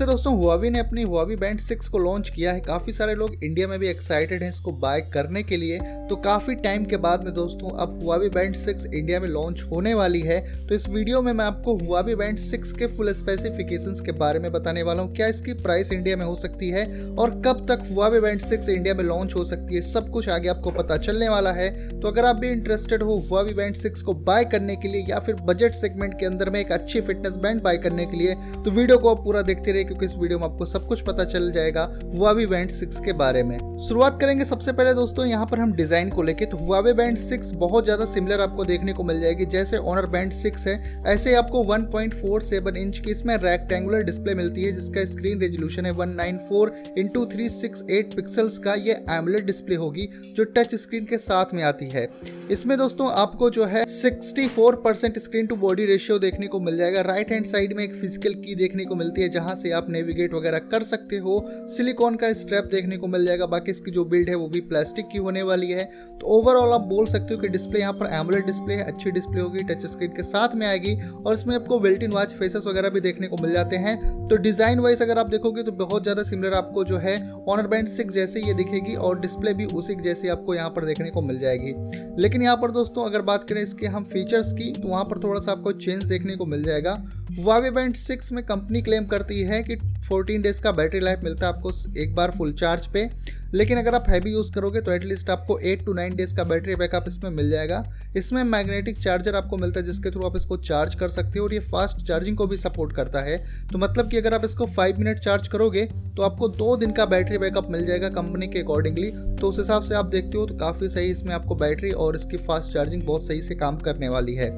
से दोस्तों हुआवी ने अपनी हुआवी बैंड 6 को लॉन्च किया है। काफ़ी सारे लोग इंडिया में भी एक्साइटेड हैं इसको बाय करने के लिए। तो काफ़ी टाइम के बाद में दोस्तों, अब हुआवी बैंड 6 इंडिया में लॉन्च होने वाली है। तो इस वीडियो में मैं आपको हुआवी बैंड 6 के फुल स्पेसिफिकेशन के बारे में बताने वाला हूँ। क्या इसकी प्राइस इंडिया में हो सकती है और कब तक हुआवी बैंड सिक्स इंडिया में लॉन्च हो सकती है, सब कुछ आगे आपको पता चलने वाला है। तो अगर आप भी इंटरेस्टेड हो हुआवी बैंड 6 को बाय करने के लिए या फिर बजट सेगमेंट के अंदर में एक अच्छी फिटनेस बैंड बाय करने के लिए तो वीडियो को आप पूरा देखते रहिए क्योंकि इस वीडियो में आपको सब कुछ पता चल जाएगा हुआवी बैंड 6 के बारे में। शुरुआत करेंगे सबसे पहले दोस्तों, यहाँ पर हम डिज़ाइन को लेके। तो हुआवे बैंड 6 बहुत ज़्यादा सिमिलर आपको देखने को मिल जाएगी। जैसे ऑनर बैंड 6 है, ऐसे आपको 1.47 इंच की इसमें रेक्टेंगुलर डिस्प्ले मिलती है, जिसका स्क्रीन रेजोल्यूशन है 194 nine four into three six eight pixels का। ये एमलेट डिस्प्ले होगी, जो टच स्क्रीन के साथ में आती है। इसमें दोस्तों, आपको जो है 64 percent screen to body ratio देखने को मिल जाएगा। राइट हैंड साइड में एक फ़िज़िकल की देखने को मिलती है, जहाँ से आप नेविगेट वगैरह कर सकते हो। सिलिकॉन का स्ट्रैप देखने को मिल जाएगा। बाकी इसकी जो बिल्ड है वो भी प्लास्टिक की होने वाली है। तो ओवरऑल आप बोल सकते हो कि डिस्प्ले यहाँ पर एमलेट डिस्प्ले है, अच्छी डिस्प्ले होगी टच स्क्रीन के साथ में आएगी। और इसमें आपको वेल्टिन वॉच फेसेस वगैरह भी देखने को मिल जाते हैं। तो डिज़ाइन वाइज अगर आप देखोगे तो बहुत ज़्यादा सिमिलर आपको जो है ऑनर बैंड सिक्स जैसे ये दिखेगी और डिस्प्ले भी उसी जैसे आपको यहाँ पर देखने को मिल जाएगी। लेकिन यहाँ पर दोस्तों अगर बात करें इसके हम फीचर्स की तो वहाँ पर थोड़ा सा आपको चेंज देखने को मिल जाएगा। वावे बैंड सिक्स में कंपनी क्लेम करती है कि 14 डेज़ का बैटरी लाइफ मिलता है आपको एक बार फुल चार्ज पे। लेकिन अगर आप हैवी यूज़ करोगे तो एटलीस्ट आपको 8 टू 9 डेज़ का बैटरी बैकअप इसमें मिल जाएगा। इसमें मैग्नेटिक चार्जर आपको मिलता है, जिसके थ्रू आप इसको चार्ज कर सकते हो और ये फास्ट चार्जिंग को भी सपोर्ट करता है। तो मतलब कि अगर आप इसको 5 मिनट चार्ज करोगे तो आपको दो दिन का बैटरी बैकअप मिल जाएगा कंपनी के अकॉर्डिंगली तो उस हिसाब से आप देखते हो तो काफ़ी सही इसमें आपको बैटरी और इसकी फास्ट चार्जिंग बहुत सही से काम करने वाली है।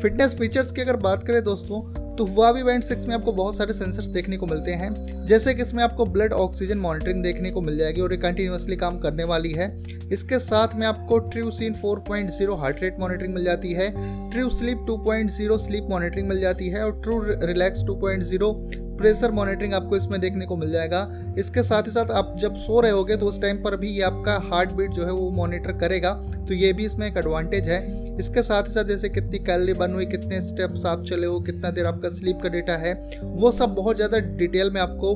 फिटनेस फीचर्स की अगर बात करें दोस्तों तो हुआवी बैंड सिक्स में आपको बहुत सारे सेंसर्स देखने को मिलते हैं, जैसे कि इसमें आपको ब्लड ऑक्सीजन मॉनिटरिंग देखने को मिल जाएगी और ये कंटिन्यूसली काम करने वाली है। इसके साथ में आपको TruSeen 4.0 heart rate monitoring मिल जाती है ट्रू स्लीप 2.0 स्लीप मॉनिटरिंग मिल जाती है और ट्रू रिलैक्स 2.0 प्रेशर मॉनिटरिंग आपको इसमें देखने को मिल जाएगा। इसके साथ ही साथ आप जब सो रहे होगे तो उस टाइम पर भी ये आपका हार्ट बीट जो है वो मॉनिटर करेगा। तो ये भी इसमें एक एडवांटेज है। इसके साथ ही साथ जैसे कितनी कैलरी बन हुई, कितने स्टेप्स आप चले हो, कितना देर आपका स्लीप का डेटा है, वो सब बहुत ज़्यादा डिटेल में आपको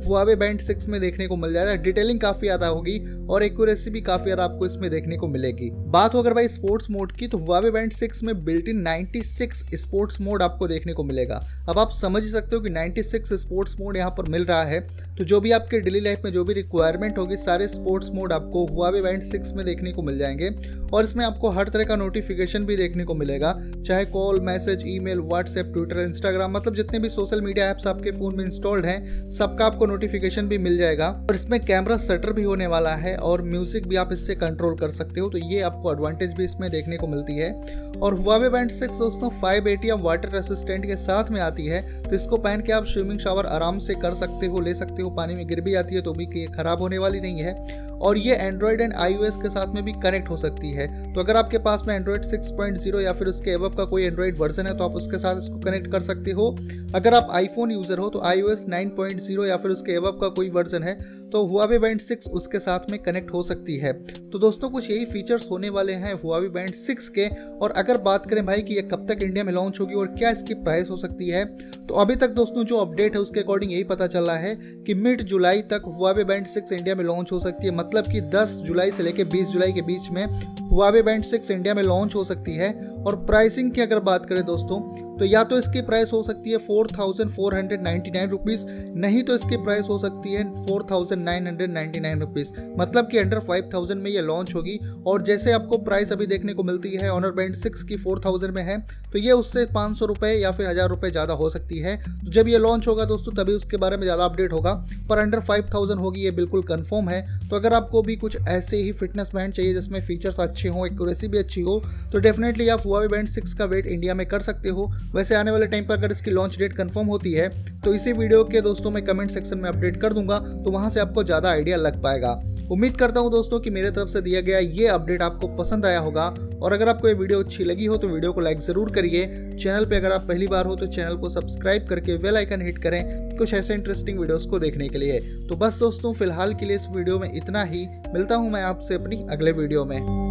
हुआवे बैंड सिक्स में देखने को मिल जाएगा। डिटेलिंग काफ़ी ज़्यादा होगी। और एक्यूरेसी भी काफ़ी ज़्यादा आपको इसमें देखने को मिलेगी। बात हो अगर भाई स्पोर्ट्स मोड की तो हुआवे बैंड सिक्स में बिल्ट इन 96 स्पोर्ट्स मोड आपको देखने को मिलेगा। अब आप समझ ही सकते हो कि 96 स्पोर्ट्स मोड यहाँ पर मिल रहा है। तो जो भी आपके डेली लाइफ में जो भी रिक्वायरमेंट होगी, सारे स्पोर्ट्स मोड आपको हुआवे बैंड सिक्स में देखने को मिल जाएँगे। और इसमें आपको हर तरह का नोटिफिकेशन भी देखने को मिलेगा। चाहे call message email WhatsApp Twitter Instagram मतलब जितने भी सोशल मीडिया ऐप्स आपके फ़ोन में इंस्टॉल्ड हैं, सबका आपको नोटिफिकेशन भी मिल जाएगा। और इसमें कैमरा शटर भी होने वाला है। और म्यूज़िक भी आप इससे कंट्रोल कर सकते हो तो ये आपको एडवांटेज भी इसमें देखने को मिलती है। और हुआवे बैंड सिक्स दोस्तों फाइव एटी वाटर रेसिस्टेंट के साथ में आती है तो इसको पहन के आप स्विमिंग शावर आराम से कर सकते हो, ले सकते हो, पानी में गिर भी आती है तो भी खराब होने वाली नहीं है। और ये एंड्रॉयड एंड आई के साथ में भी कनेक्ट हो सकती है। तो अगर आपके पास में एंड्रॉयड 6.0 या फिर उसके एवब का कोई एंड्रॉयड वर्जन है तो आप उसके साथ इसको कनेक्ट कर सकते हो। अगर आप आईफोन यूज़र हो तो आई 9.0 या फिर उसके एवब का कोई वर्जन है तो हुआवी बैंड सिक्स उसके साथ में कनेक्ट हो सकती है। तो दोस्तों, कुछ यही फीचर्स होने वाले हैं हुआवी बैंड सिक्स के। और अगर बात करें भाई कि ये कब तक इंडिया में लॉन्च होगी और क्या इसकी प्राइस हो सकती है तो अभी तक दोस्तों जो अपडेट है उसके अकॉर्डिंग यही पता चल रहा है कि मिड जुलाई तक हुआवे बैंड सिक्स इंडिया में लॉन्च हो सकती है। मतलब कि 10 जुलाई से लेकर 20 जुलाई के बीच में हुआवे बैंड सिक्स इंडिया में लॉन्च हो सकती है। और प्राइसिंग की अगर बात करें दोस्तों तो या तो इसकी प्राइस हो सकती है four thousand four hundred ninety nine rupees नहीं तो इसकी प्राइस हो सकती है four thousand nine hundred ninety nine rupees मतलब कि अंडर फाइव थाउज़ेंड में ये लॉन्च होगी। और जैसे आपको प्राइस अभी देखने को मिलती है ऑनर बैंड सिक्स की फोर थाउज़ेंड में है तो ये उससे पाँच सौ रुपये या फिर हज़ार रुपये ज़्यादा हो सकती है। तो जब ये लॉन्च होगा दोस्तों, तभी उसके बारे में ज़्यादा अपडेट होगा। पर अंडर फाइव थाउज़ेंड होगी ये बिल्कुल कन्फर्म है। तो अगर आपको भी कुछ ऐसे ही फिटनेस बैंड चाहिए जिसमें फीचर्स अच्छे हों एक्यूरेसी भी अच्छी हो तो डेफिनेटली आप हुआ बैंड सिक्स का वेट इंडिया में कर सकते हो। वैसे आने वाले टाइम पर अगर इसकी लॉन्च डेट कंफर्म होती है तो इसी वीडियो के दोस्तों मैं कमेंट सेक्शन में अपडेट कर दूँगा तो वहाँ से आपको ज़्यादा आइडिया लग पाएगा। उम्मीद करता हूँ दोस्तों कि मेरे तरफ़ से दिया गया ये अपडेट आपको पसंद आया होगा, और अगर आपको ये वीडियो अच्छी लगी हो तो वीडियो को लाइक ज़रूर करिए। चैनल पे अगर आप पहली बार हो तो चैनल को सब्सक्राइब करके वेल आइकन हिट करें कुछ ऐसे इंटरेस्टिंग वीडियोस को देखने के लिए। तो बस दोस्तों, फ़िलहाल के लिए इस वीडियो में इतना ही। मिलता हूँ मैं आपसे अपनी अगले वीडियो में।